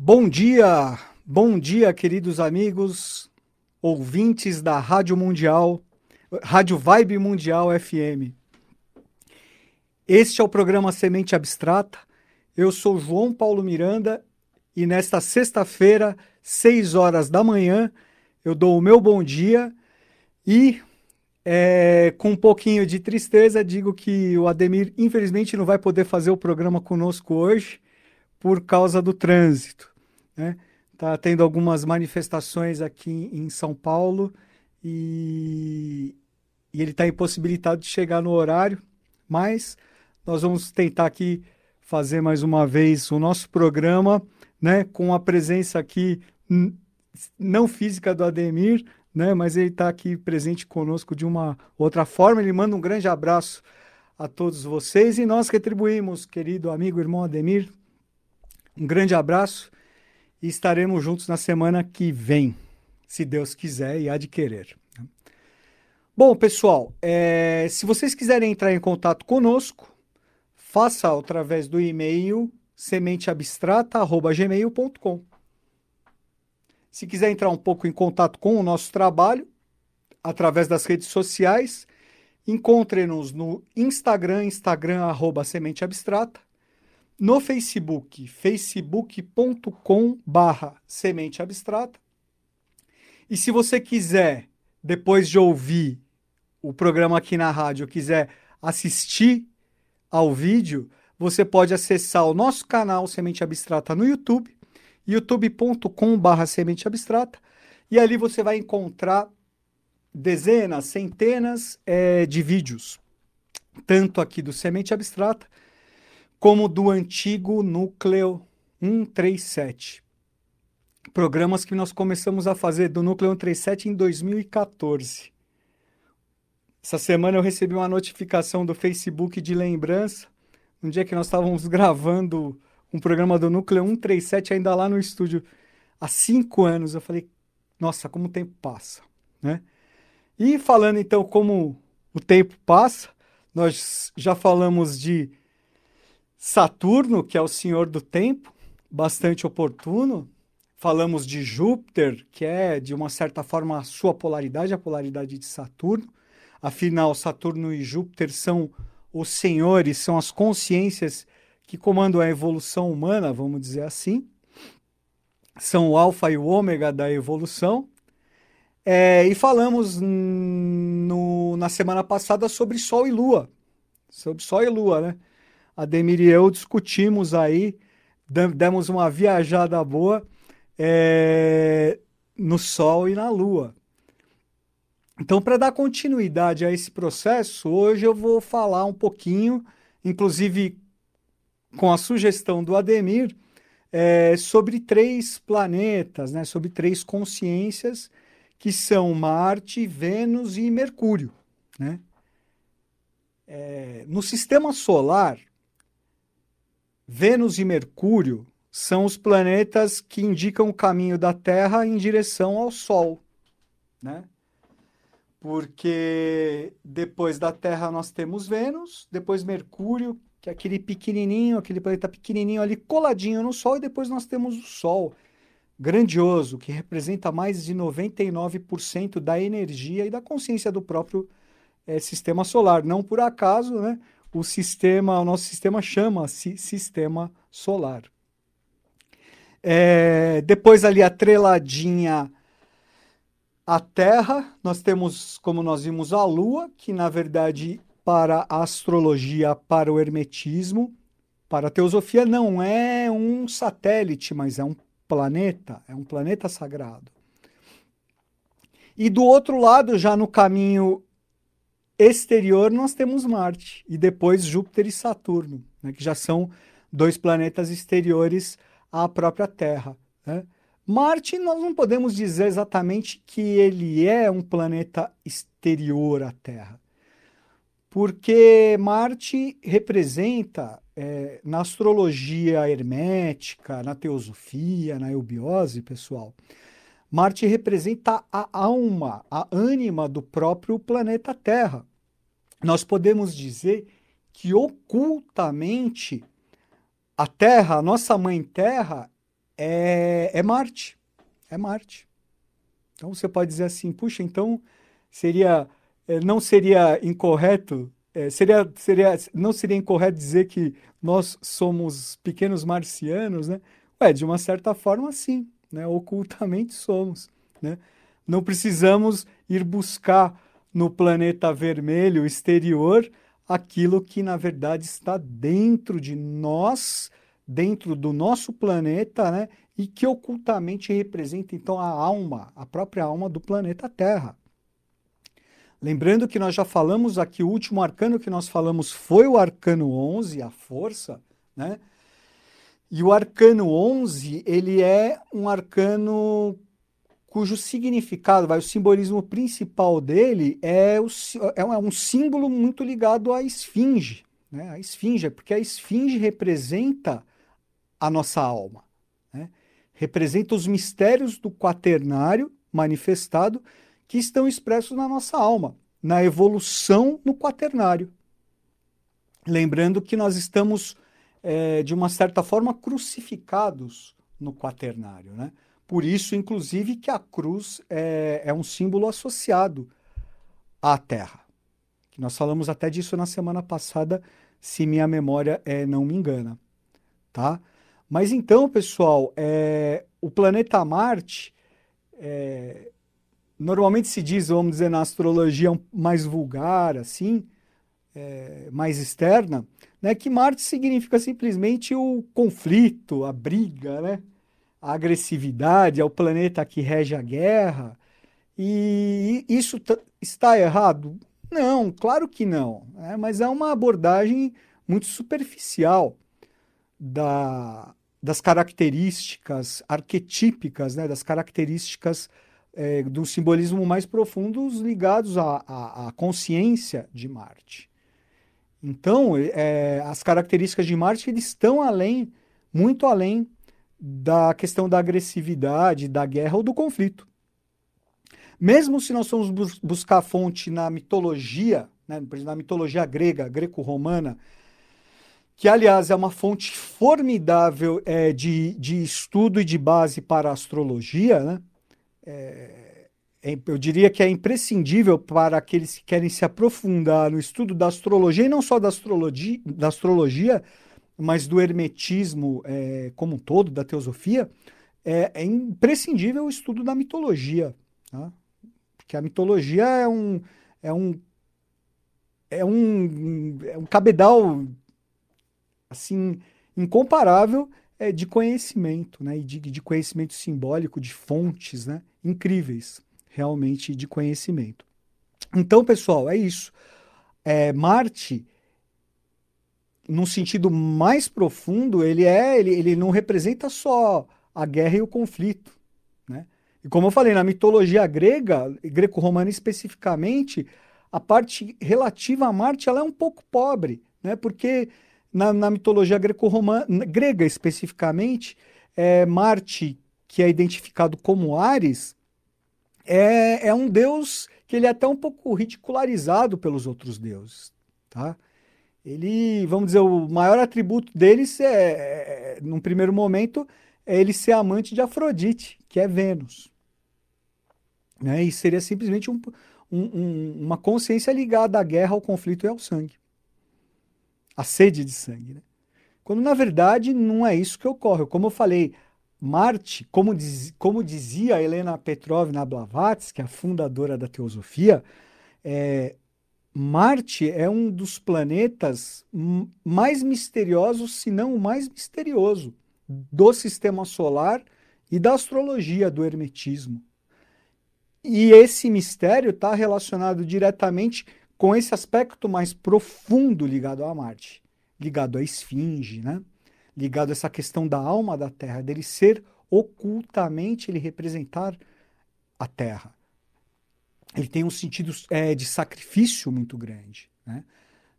Bom dia, bom dia, queridos amigos, ouvintes da Rádio Mundial, Rádio Vibe Mundial FM. Este é o programa Semente Abstrata. Eu sou João Paulo Miranda e nesta sexta-feira, 6 horas da manhã, eu dou o meu bom dia e é, com um pouquinho de tristeza digo que o Ademir infelizmente não vai poder fazer o programa conosco hoje por causa do trânsito. Né? Tá tendo algumas manifestações aqui em São Paulo e, e ele está impossibilitado de chegar no horário, mas nós vamos tentar aqui fazer mais uma vez o nosso programa, né, com a presença aqui não física do Ademir, né, mas ele está aqui presente conosco de uma outra forma. Ele manda um grande abraço a todos vocês e nós retribuímos, querido amigo, irmão Ademir, um grande abraço e estaremos juntos na semana que vem, se Deus quiser e de querer. Bom, pessoal, é, se vocês quiserem entrar em contato conosco, faça através do e-mail sementeabstrata.gmail.com. Se quiser entrar um pouco em contato com o nosso trabalho, através das redes sociais, encontre-nos no Instagram, Instagram, arroba Semente Abstrata, no Facebook, facebook.com barra Semente Abstrata. E se você quiser, depois de ouvir o programa aqui na rádio, quiser assistir ao vídeo, você pode acessar o nosso canal Semente Abstrata no YouTube, youtube.com barra Semente Abstrata, e ali você vai encontrar dezenas, centenas é, de vídeos, tanto aqui do Semente Abstrata, como do antigo núcleo 137. Programas que nós começamos a fazer do núcleo 137 em 2014. Essa semana eu recebi uma notificação do Facebook de lembrança, um dia que nós estávamos gravando um programa do Núcleo 137 ainda lá no estúdio há cinco anos. Eu falei, nossa, como o tempo passa, né? E falando então como o tempo passa, nós já falamos de Saturno, que é o senhor do tempo, bastante oportuno. Falamos de Júpiter, que é, de uma certa forma, a sua polaridade, a polaridade de Saturno. Afinal, Saturno e Júpiter são os senhores, são as consciências que comandam a evolução humana, vamos dizer assim. São o alfa e o ômega da evolução. É, e falamos no, na semana passada sobre Sol e Lua. Sobre Sol e Lua, né? Ademir e eu discutimos aí, demos uma viajada boa é, no Sol e na Lua. Então, para dar continuidade a esse processo, hoje eu vou falar um pouquinho, inclusive com a sugestão do Ademir, é, sobre três planetas, né, sobre três consciências, que são Marte, Vênus e Mercúrio. Né? É, no sistema solar, Vênus e Mercúrio são os planetas que indicam o caminho da Terra em direção ao Sol, né? Porque depois da Terra nós temos Vênus, depois Mercúrio, que é aquele pequenininho, aquele planeta pequenininho ali coladinho no Sol, e depois nós temos o Sol, grandioso, que representa mais de 99% da energia e da consciência do próprio é, sistema solar. Não por acaso, né? O sistema, o nosso sistema chama-se sistema solar. É, depois ali atreladinha a Terra, nós temos, como nós vimos, a Lua, que na verdade para a astrologia, para o hermetismo, para a teosofia não é um satélite, mas é um planeta, é um planeta sagrado. E do outro lado, já no caminho exterior, nós temos Marte e depois Júpiter e Saturno, né, que já são dois planetas exteriores à própria Terra. Né? Marte, nós não podemos dizer exatamente que ele é um planeta exterior à Terra, porque Marte representa, é, na astrologia hermética, na teosofia, na eubiose, pessoal, Marte representa a alma, a ânima do próprio planeta Terra. Nós podemos dizer que ocultamente a Terra, a nossa mãe Terra, é, é Marte. É Marte. Então você pode dizer assim, puxa, então seria é, não seria incorreto, é, seria, seria, não seria incorreto dizer que nós somos pequenos marcianos, né? Ué, de uma certa forma, sim, né? Ocultamente somos, né? Não precisamos ir buscar no planeta vermelho exterior aquilo que na verdade está dentro de nós, dentro do nosso planeta, né? E que ocultamente representa então a alma, a própria alma do planeta Terra. Lembrando que nós já falamos aqui, o último arcano que nós falamos foi o arcano 11, a força, né? E o arcano 11, ele é um arcano cujo significado, vai, o simbolismo principal dele é, o, é um símbolo muito ligado à esfinge, né? A esfinge, porque a esfinge representa a nossa alma, né? representa os mistérios do quaternário manifestado que estão expressos na nossa alma, na evolução no quaternário. Lembrando que nós estamos, é, de uma certa forma, crucificados no quaternário. Né? Por isso, inclusive, que a cruz é, é um símbolo associado à terra. Nós falamos até disso na semana passada, se minha memória é, não me engana. Tá? Mas então, pessoal, é, o planeta Marte, é, normalmente se diz, vamos dizer, na astrologia mais vulgar, assim, é, mais externa, né, que Marte significa simplesmente o conflito, a briga, né, a agressividade, é o planeta que rege a guerra. E isso está errado? Não, claro que não. Né, mas é uma abordagem muito superficial da, das características arquetípicas, né, das características é, do simbolismo mais profundos ligados à, à, à consciência de Marte. Então, é, as características de Marte eles estão além, muito além da questão da agressividade, da guerra ou do conflito. Mesmo se nós formos bus buscar fonte na mitologia, né, na mitologia grega, greco-romana, que aliás é uma fonte formidável é, de, de estudo e de base para a astrologia, né? é, é, eu diria que é imprescindível para aqueles que querem se aprofundar no estudo da astrologia, e não só da astrologia, da astrologia mas do hermetismo é, como um todo, da teosofia, é, é imprescindível o estudo da mitologia. Tá? Porque a mitologia é um, é um, é um, é um cabedal assim incomparável é, de conhecimento, né? E de, de conhecimento simbólico, de fontes, né? Incríveis, realmente, de conhecimento. Então, pessoal, é isso. É, Marte, num sentido mais profundo, ele é, ele, ele não representa só a guerra e o conflito, né? E como eu falei, na mitologia grega, greco-romana especificamente, a parte relativa a Marte ela é um pouco pobre, né? Porque na, na mitologia greco-romana, grega especificamente, é, Marte, que é identificado como Ares, é, é um deus que ele é até um pouco ridicularizado pelos outros deuses, tá? Ele, vamos dizer, o maior atributo deles é, é num primeiro momento, é ele ser amante de Afrodite, que é Vênus. Né? E seria simplesmente um, um, uma consciência ligada à guerra, ao conflito e ao sangue a sede de sangue. Né? Quando na verdade não é isso que ocorre. Como eu falei, Marte, como, diz, como dizia Helena Petrovna Blavatsky, a fundadora da teosofia, é, Marte é um dos planetas mais misteriosos, se não o mais misterioso, do sistema solar e da astrologia, do hermetismo. E esse mistério está relacionado diretamente com esse aspecto mais profundo ligado a Marte, ligado à esfinge, né? Ligado a essa questão da alma da Terra, dele ser ocultamente ele representar a Terra. Ele tem um sentido é, de sacrifício muito grande. Né?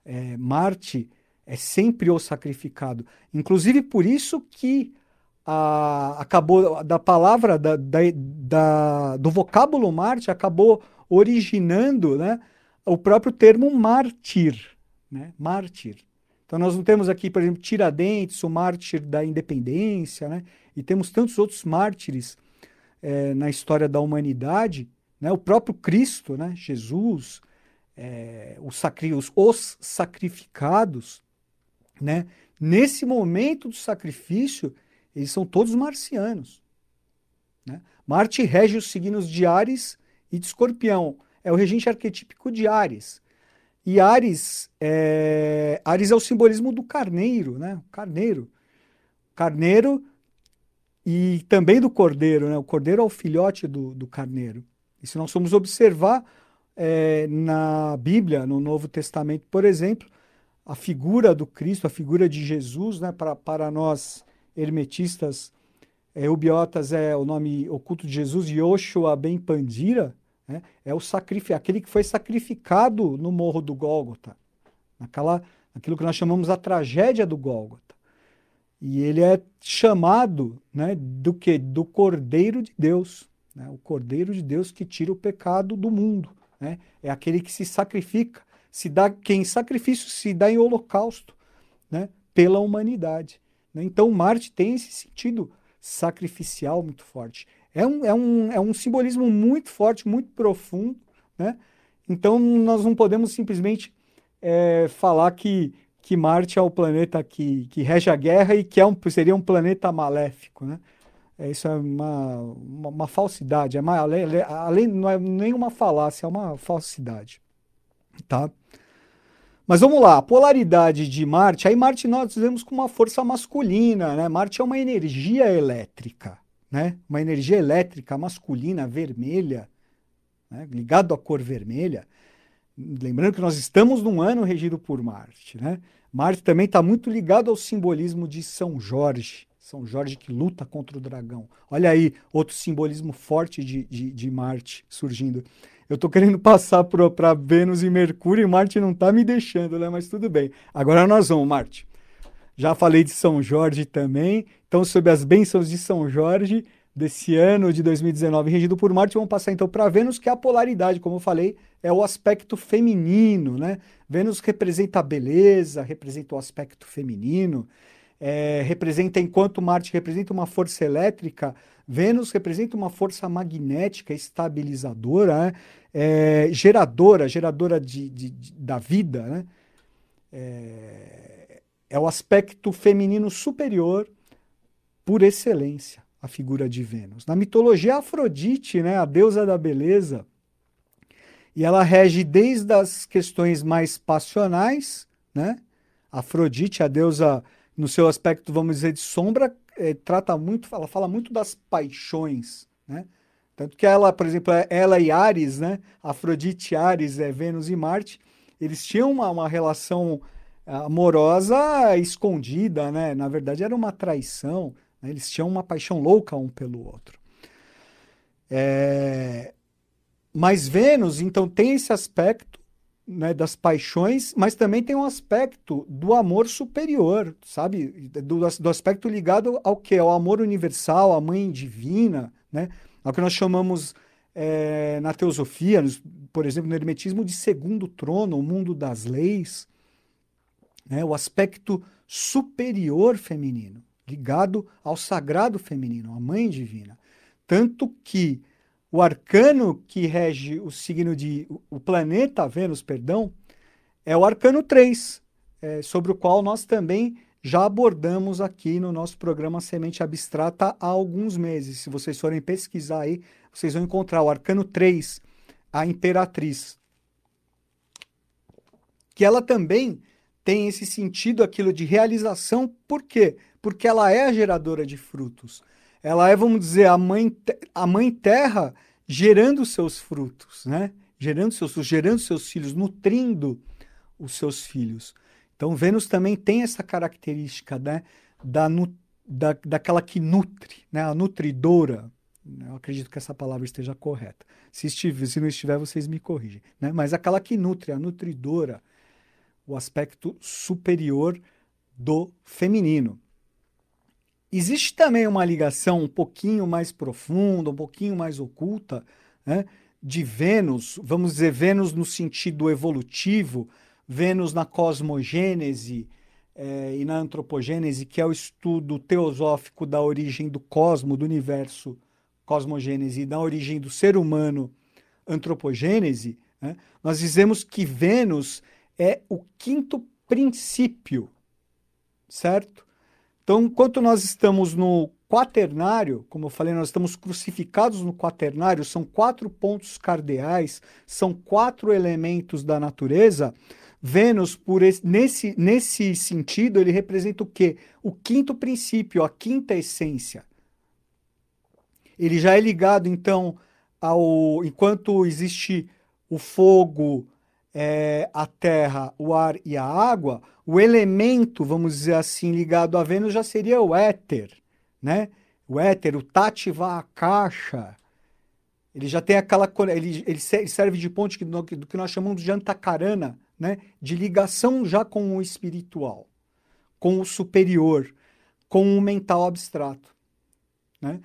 É, Marte é sempre o sacrificado. Inclusive por isso que a, acabou da palavra da, da, da, do vocábulo Marte acabou originando, né? o próprio termo mártir, né? mártir, Então nós não temos aqui, por exemplo, Tiradentes, o mártir da independência, né? E temos tantos outros mártires é, na história da humanidade, né? O próprio Cristo, né? Jesus, é, os, sacri os, os sacrificados, né? Nesse momento do sacrifício, eles são todos marcianos. Né? Marte rege os signos de Ares e de Escorpião. É o regente arquetípico de Ares. E Ares é, Ares é o simbolismo do carneiro, né? Carneiro. Carneiro e também do cordeiro, né? O cordeiro é o filhote do, do carneiro. E se nós formos observar é, na Bíblia, no Novo Testamento, por exemplo, a figura do Cristo, a figura de Jesus, né? Para, nós hermetistas, é, ubiotas é o nome oculto de Jesus, Yoshua Ben Pandira, né? É o sacrifício, aquele que foi sacrificado no morro do Gólgota, naquela, naquilo que nós chamamos a tragédia do Gólgota. E ele é chamado né, do que? Do Cordeiro de Deus. Né? O Cordeiro de Deus que tira o pecado do mundo. Né? É aquele que se sacrifica, se dá, quem sacrifício se dá em holocausto né? pela humanidade. Né? Então Marte tem esse sentido sacrificial muito forte. É um, é um, é um simbolismo muito forte, muito profundo, né? Então nós não podemos simplesmente é, falar que, que Marte é o planeta que, que rege a guerra e que é um, seria um planeta maléfico, né? É, isso é uma, uma, uma falsidade, é uma, além, além, não é nenhuma falácia, é uma falsidade, tá? Mas vamos lá, a polaridade de Marte, aí Marte nós vemos com uma força masculina, né? Marte é uma energia elétrica, né? Uma energia elétrica masculina vermelha, né? ligado à cor vermelha. Lembrando que nós estamos num ano regido por Marte, né? Marte também está muito ligado ao simbolismo de São Jorge, São Jorge que luta contra o dragão. Olha aí, outro simbolismo forte de, de, de Marte surgindo. Eu tô querendo passar para Vênus e Mercúrio e Marte não tá me deixando, né? Mas tudo bem. Agora nós vamos, Marte. Já falei de São Jorge também. Então, sobre as bênçãos de São Jorge desse ano de 2019, regido por Marte, vamos passar então para Vênus, que é a polaridade, como eu falei, é o aspecto feminino, né? Vênus representa a beleza, representa o aspecto feminino, é, representa, enquanto Marte representa uma força elétrica, Vênus representa uma força magnética estabilizadora, né? é, geradora, geradora de, de, de, da vida, né? É, é o aspecto feminino superior por excelência, a figura de Vênus. Na mitologia, Afrodite, né, a deusa da beleza, e ela rege desde as questões mais passionais, né? Afrodite, a deusa no seu aspecto, vamos dizer, de sombra, é, trata muito, ela fala muito das paixões, né? Tanto que ela, por exemplo, é, ela e Ares, né? Afrodite, Ares, é, Vênus e Marte, eles tinham uma, uma relação amorosa escondida, né? Na verdade, era uma traição. Né? Eles tinham uma paixão louca um pelo outro. É... Mas Vênus, então, tem esse aspecto né, das paixões, mas também tem um aspecto do amor superior, sabe? Do, do aspecto ligado ao que? Ao amor universal, à mãe divina, né? ao que nós chamamos é, na teosofia, por exemplo, no hermetismo, de segundo trono, o mundo das leis, né, o aspecto superior feminino, ligado ao sagrado feminino, à mãe divina. Tanto que o arcano que rege o signo de. o planeta Vênus, perdão, é o arcano 3, é, sobre o qual nós também já abordamos aqui no nosso programa Semente Abstrata há alguns meses. Se vocês forem pesquisar aí, vocês vão encontrar o Arcano 3, a Imperatriz. Que ela também tem esse sentido, aquilo de realização, por quê? Porque ela é a geradora de frutos. Ela é, vamos dizer, a mãe, a mãe terra gerando seus frutos, né? Gerando seus, gerando seus filhos, nutrindo os seus filhos. Então, Vênus também tem essa característica né, da, da, daquela que nutre, né, a nutridora. Eu acredito que essa palavra esteja correta. Se, estiver, se não estiver, vocês me corrigem. Né? Mas aquela que nutre, a nutridora, o aspecto superior do feminino. Existe também uma ligação um pouquinho mais profunda, um pouquinho mais oculta, né, de Vênus, vamos dizer, Vênus no sentido evolutivo, Vênus na cosmogênese, é, e na antropogênese, que é o estudo teosófico da origem do cosmo, do universo, cosmogênese, e da origem do ser humano, antropogênese, né, nós dizemos que Vênus é o quinto princípio, certo? Então, enquanto nós estamos no quaternário, como eu falei, nós estamos crucificados no quaternário, são quatro pontos cardeais, são quatro elementos da natureza. Vênus, por esse, nesse, nesse sentido, ele representa o quê? O quinto princípio, a quinta essência. Ele já é ligado, então, ao. Enquanto existe o fogo, é, a terra, o ar e a água, o elemento, vamos dizer assim, ligado a Vênus já seria o éter, né? O éter, o Tati a caixa. Ele já tem aquela. Ele, ele serve de ponte do que nós chamamos de antacarana, né? De ligação já com o espiritual, com o superior, com o mental abstrato, né?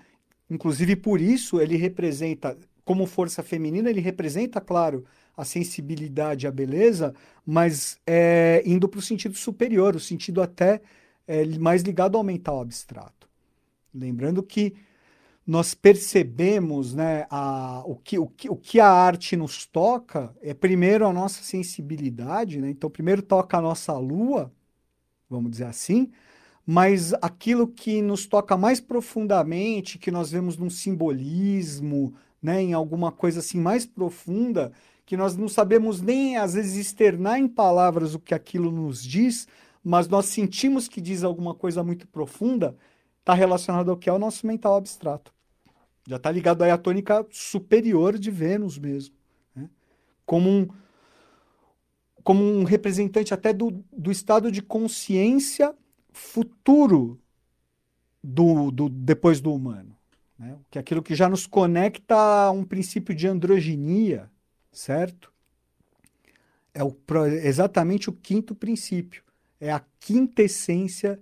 Inclusive por isso ele representa, como força feminina, ele representa, claro, a sensibilidade, a beleza, mas é, indo para o sentido superior, o sentido até é, mais ligado ao mental abstrato. Lembrando que nós percebemos né, a, o, que, o, que, o que a arte nos toca é primeiro a nossa sensibilidade, né? então primeiro toca a nossa lua, vamos dizer assim, mas aquilo que nos toca mais profundamente, que nós vemos num simbolismo, né, em alguma coisa assim mais profunda, que nós não sabemos nem às vezes externar em palavras o que aquilo nos diz, mas nós sentimos que diz alguma coisa muito profunda, está relacionado ao que é o nosso mental abstrato. Já está ligado aí à tônica superior de Vênus mesmo. Né? Como, um, como um representante até do, do estado de consciência futuro do, do depois do humano. Né? Que é aquilo que já nos conecta a um princípio de androginia, certo? É o, exatamente o quinto princípio. É a quinta essência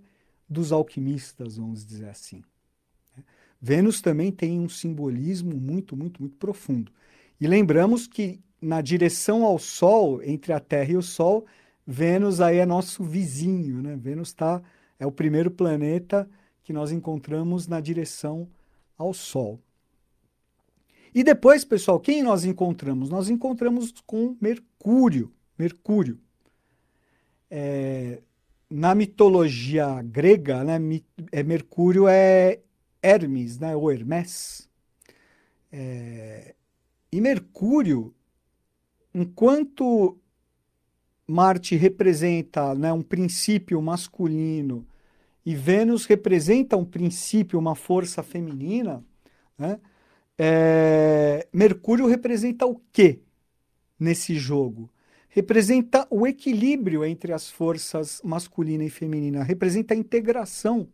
dos alquimistas, vamos dizer assim. Vênus também tem um simbolismo muito, muito, muito profundo. E lembramos que na direção ao Sol, entre a Terra e o Sol, Vênus aí é nosso vizinho, né? Vênus tá, é o primeiro planeta que nós encontramos na direção ao Sol. E depois, pessoal, quem nós encontramos? Nós encontramos com Mercúrio. Mercúrio. É, na mitologia grega, né, é, Mercúrio é Hermes, né, ou Hermes. É, e Mercúrio, enquanto Marte representa né, um princípio masculino e Vênus representa um princípio, uma força feminina, né? É, Mercúrio representa o que nesse jogo? Representa o equilíbrio entre as forças masculina e feminina, representa a integração.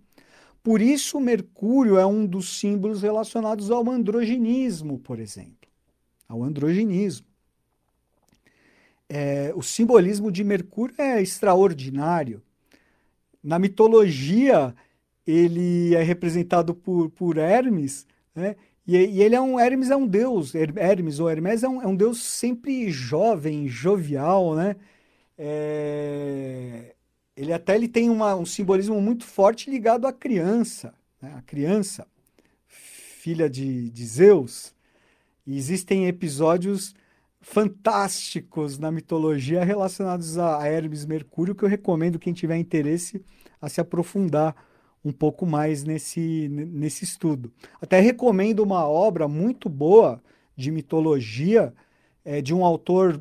Por isso, Mercúrio é um dos símbolos relacionados ao androginismo, por exemplo. Ao androginismo. É, o simbolismo de Mercúrio é extraordinário. Na mitologia, ele é representado por, por Hermes, né? E, e, ele é um, Hermes é um deus, Hermes ou Hermes é um, é um deus sempre jovem, jovial, né? É, ele até ele tem uma, um simbolismo muito forte ligado à criança, né? a criança, filha de, de Zeus. E existem episódios fantásticos na mitologia relacionados a Hermes Mercúrio que eu recomendo quem tiver interesse a se aprofundar um pouco mais nesse, nesse estudo. Até recomendo uma obra muito boa de mitologia é, de um autor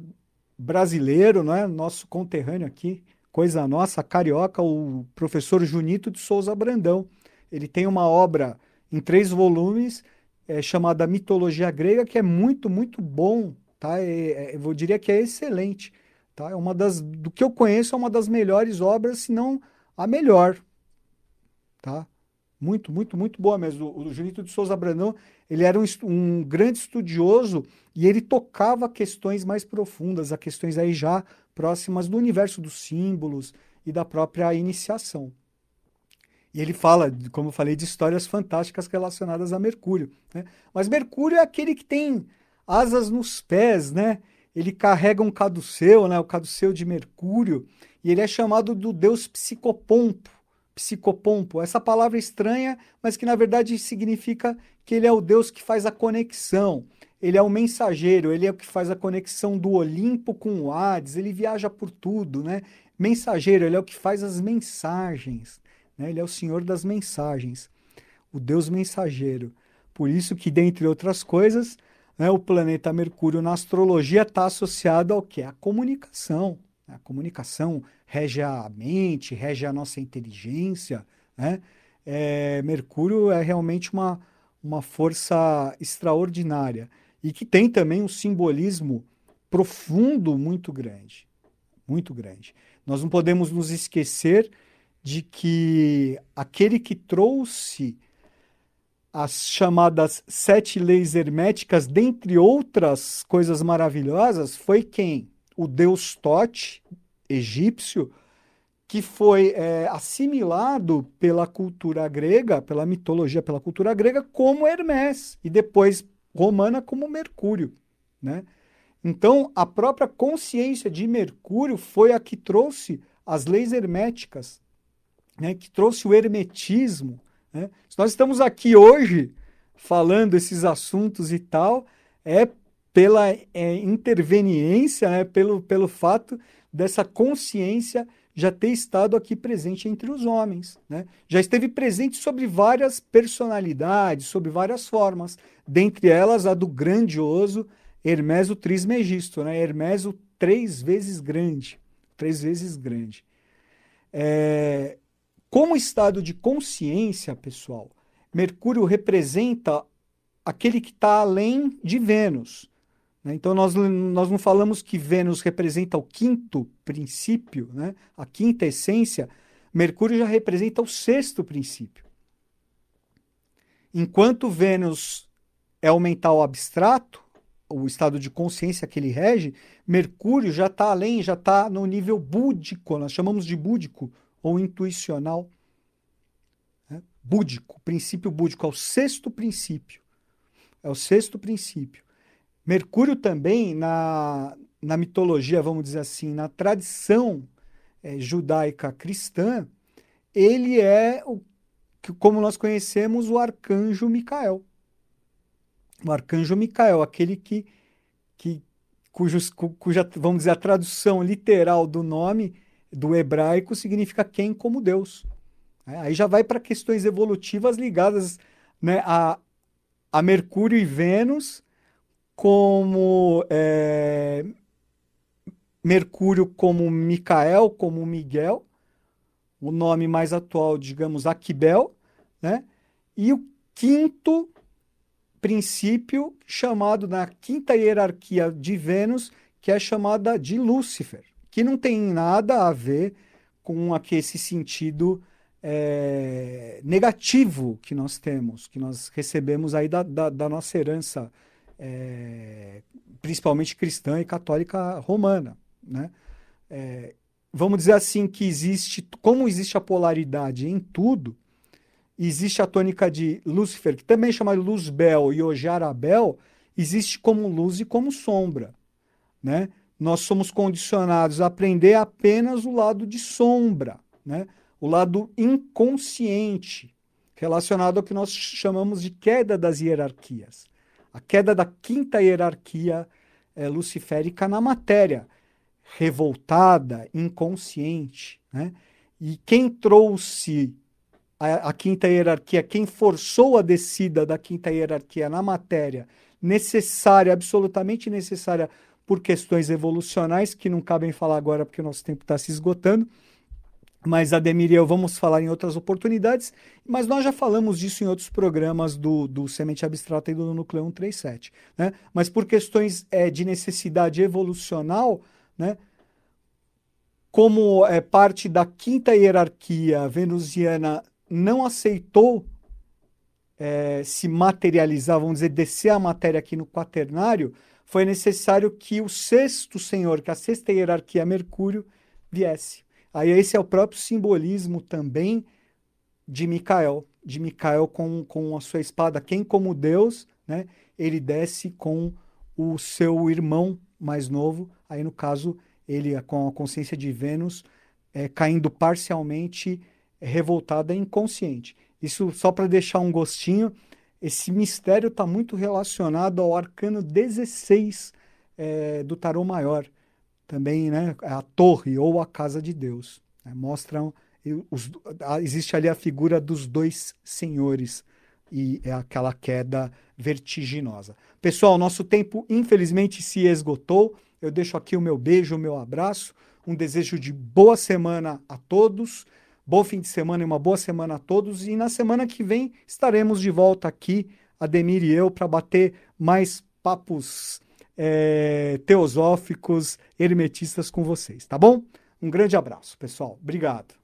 brasileiro, não é? nosso conterrâneo aqui, coisa nossa, carioca, o professor Junito de Souza Brandão. Ele tem uma obra em três volumes é, chamada Mitologia Grega, que é muito, muito bom, tá? É, é, eu diria que é excelente, tá? É uma das, do que eu conheço, é uma das melhores obras, se não a melhor, tá? Muito, muito, muito boa mesmo. O, o Junito de Souza Brandão, ele era um, um, grande estudioso e ele tocava questões mais profundas, a questões aí já próximas do universo dos símbolos e da própria iniciação. E ele fala, como eu falei, de histórias fantásticas relacionadas a Mercúrio. Né? Mas Mercúrio é aquele que tem asas nos pés, né? ele carrega um caduceu, né, o caduceu de Mercúrio, e ele é chamado do deus psicopompo. Psicopompo, essa palavra estranha, mas que na verdade significa que ele é o deus que faz a conexão. Ele é o mensageiro, ele é o que faz a conexão do Olimpo com o Hades, ele viaja por tudo, né? Mensageiro, ele é o que faz as mensagens, né? Ele é o senhor das mensagens, o deus mensageiro. Por isso que, dentre outras coisas, né, o planeta Mercúrio na astrologia está associado ao que? A comunicação. A comunicação rege a mente, rege a nossa inteligência. Né? É, Mercúrio é realmente uma, uma força extraordinária e que tem também um simbolismo profundo muito grande. Muito grande. Nós não podemos nos esquecer de que aquele que trouxe as chamadas sete leis herméticas, dentre outras coisas maravilhosas, foi quem? O deus Tote, egípcio, que foi é, assimilado pela cultura grega, pela mitologia, pela cultura grega, como Hermes, e depois romana como Mercúrio. Né? Então, a própria consciência de Mercúrio foi a que trouxe as leis herméticas, né? que trouxe o hermetismo, né? Se nós estamos aqui hoje falando esses assuntos e tal, é pela é, interveniência, né? pelo, pelo fato dessa consciência já ter estado aqui presente entre os homens. Né? Já esteve presente sobre várias personalidades, sobre várias formas, dentre elas a do grandioso Hermes o Trismegisto, né? Hermes o três vezes grande, três vezes grande. É, como estado de consciência, pessoal, Mercúrio representa aquele que está além de Vênus. Né? Então, nós, nós não falamos que Vênus representa o quinto princípio, né? a quinta essência. Mercúrio já representa o sexto princípio. Enquanto Vênus é o mental abstrato, o estado de consciência que ele rege, Mercúrio já está além, já está no nível búdico, nós chamamos de búdico, ou intuicional. Né? Búdico, princípio búdico, é o sexto princípio. É o sexto princípio. Mercúrio também, na, na mitologia, vamos dizer assim, na tradição é, judaica cristã, ele é, o, como nós conhecemos, o arcanjo Micael. O arcanjo Micael, aquele que, que cujos, cuja, vamos dizer, a tradução literal do nome do hebraico significa quem como Deus. É, aí já vai para questões evolutivas ligadas né, a, a Mercúrio e Vênus, como é, Mercúrio como Micael, como Miguel, o nome mais atual, digamos, Aquibel, né? E o quinto princípio chamado na quinta hierarquia de Vênus, que é chamada de Lúcifer que não tem nada a ver com aqui, esse sentido é, negativo que nós temos, que nós recebemos aí da, da, da nossa herança, é, principalmente cristã e católica romana. Né? É, vamos dizer assim que existe, como existe a polaridade em tudo, existe a tônica de Lúcifer, que também é chamada Luzbel e Ojarabel, existe como luz e como sombra. Né? nós somos condicionados a aprender apenas o lado de sombra, né? o lado inconsciente, relacionado ao que nós chamamos de queda das hierarquias. A queda da quinta hierarquia é, luciférica na matéria, revoltada, inconsciente. Né? E quem trouxe a, a quinta hierarquia, quem forçou a descida da quinta hierarquia na matéria, necessária, absolutamente necessária por questões evolucionais, que não cabem falar agora porque o nosso tempo está se esgotando. Mas Ademir e eu vamos falar em outras oportunidades, mas nós já falamos disso em outros programas do, do Semente Abstrata e do Núcleo 137. Né? Mas por questões é, de necessidade evolucional, né? como é parte da quinta hierarquia venusiana não aceitou é, se materializar, vamos dizer, descer a matéria aqui no quaternário, foi necessário que o sexto senhor, que a sexta hierarquia Mercúrio, viesse. Aí esse é o próprio simbolismo também de Micael, de Micael com, com a sua espada, quem como Deus, né, ele desce com o seu irmão mais novo, aí no caso, ele com a consciência de Vênus é, caindo parcialmente é, revoltada e inconsciente. Isso só para deixar um gostinho, esse mistério está muito relacionado ao arcano 16 é, do tarô maior, também né, a torre ou a casa de Deus. Né, mostram, os, existe ali a figura dos dois senhores e é aquela queda vertiginosa. Pessoal, nosso tempo infelizmente se esgotou. Eu deixo aqui o meu beijo, o meu abraço, um desejo de boa semana a todos. Bom fim de semana e uma boa semana a todos. E na semana que vem estaremos de volta aqui, Ademir e eu, para bater mais papos é, teosóficos, hermetistas com vocês, tá bom? Um grande abraço, pessoal. Obrigado.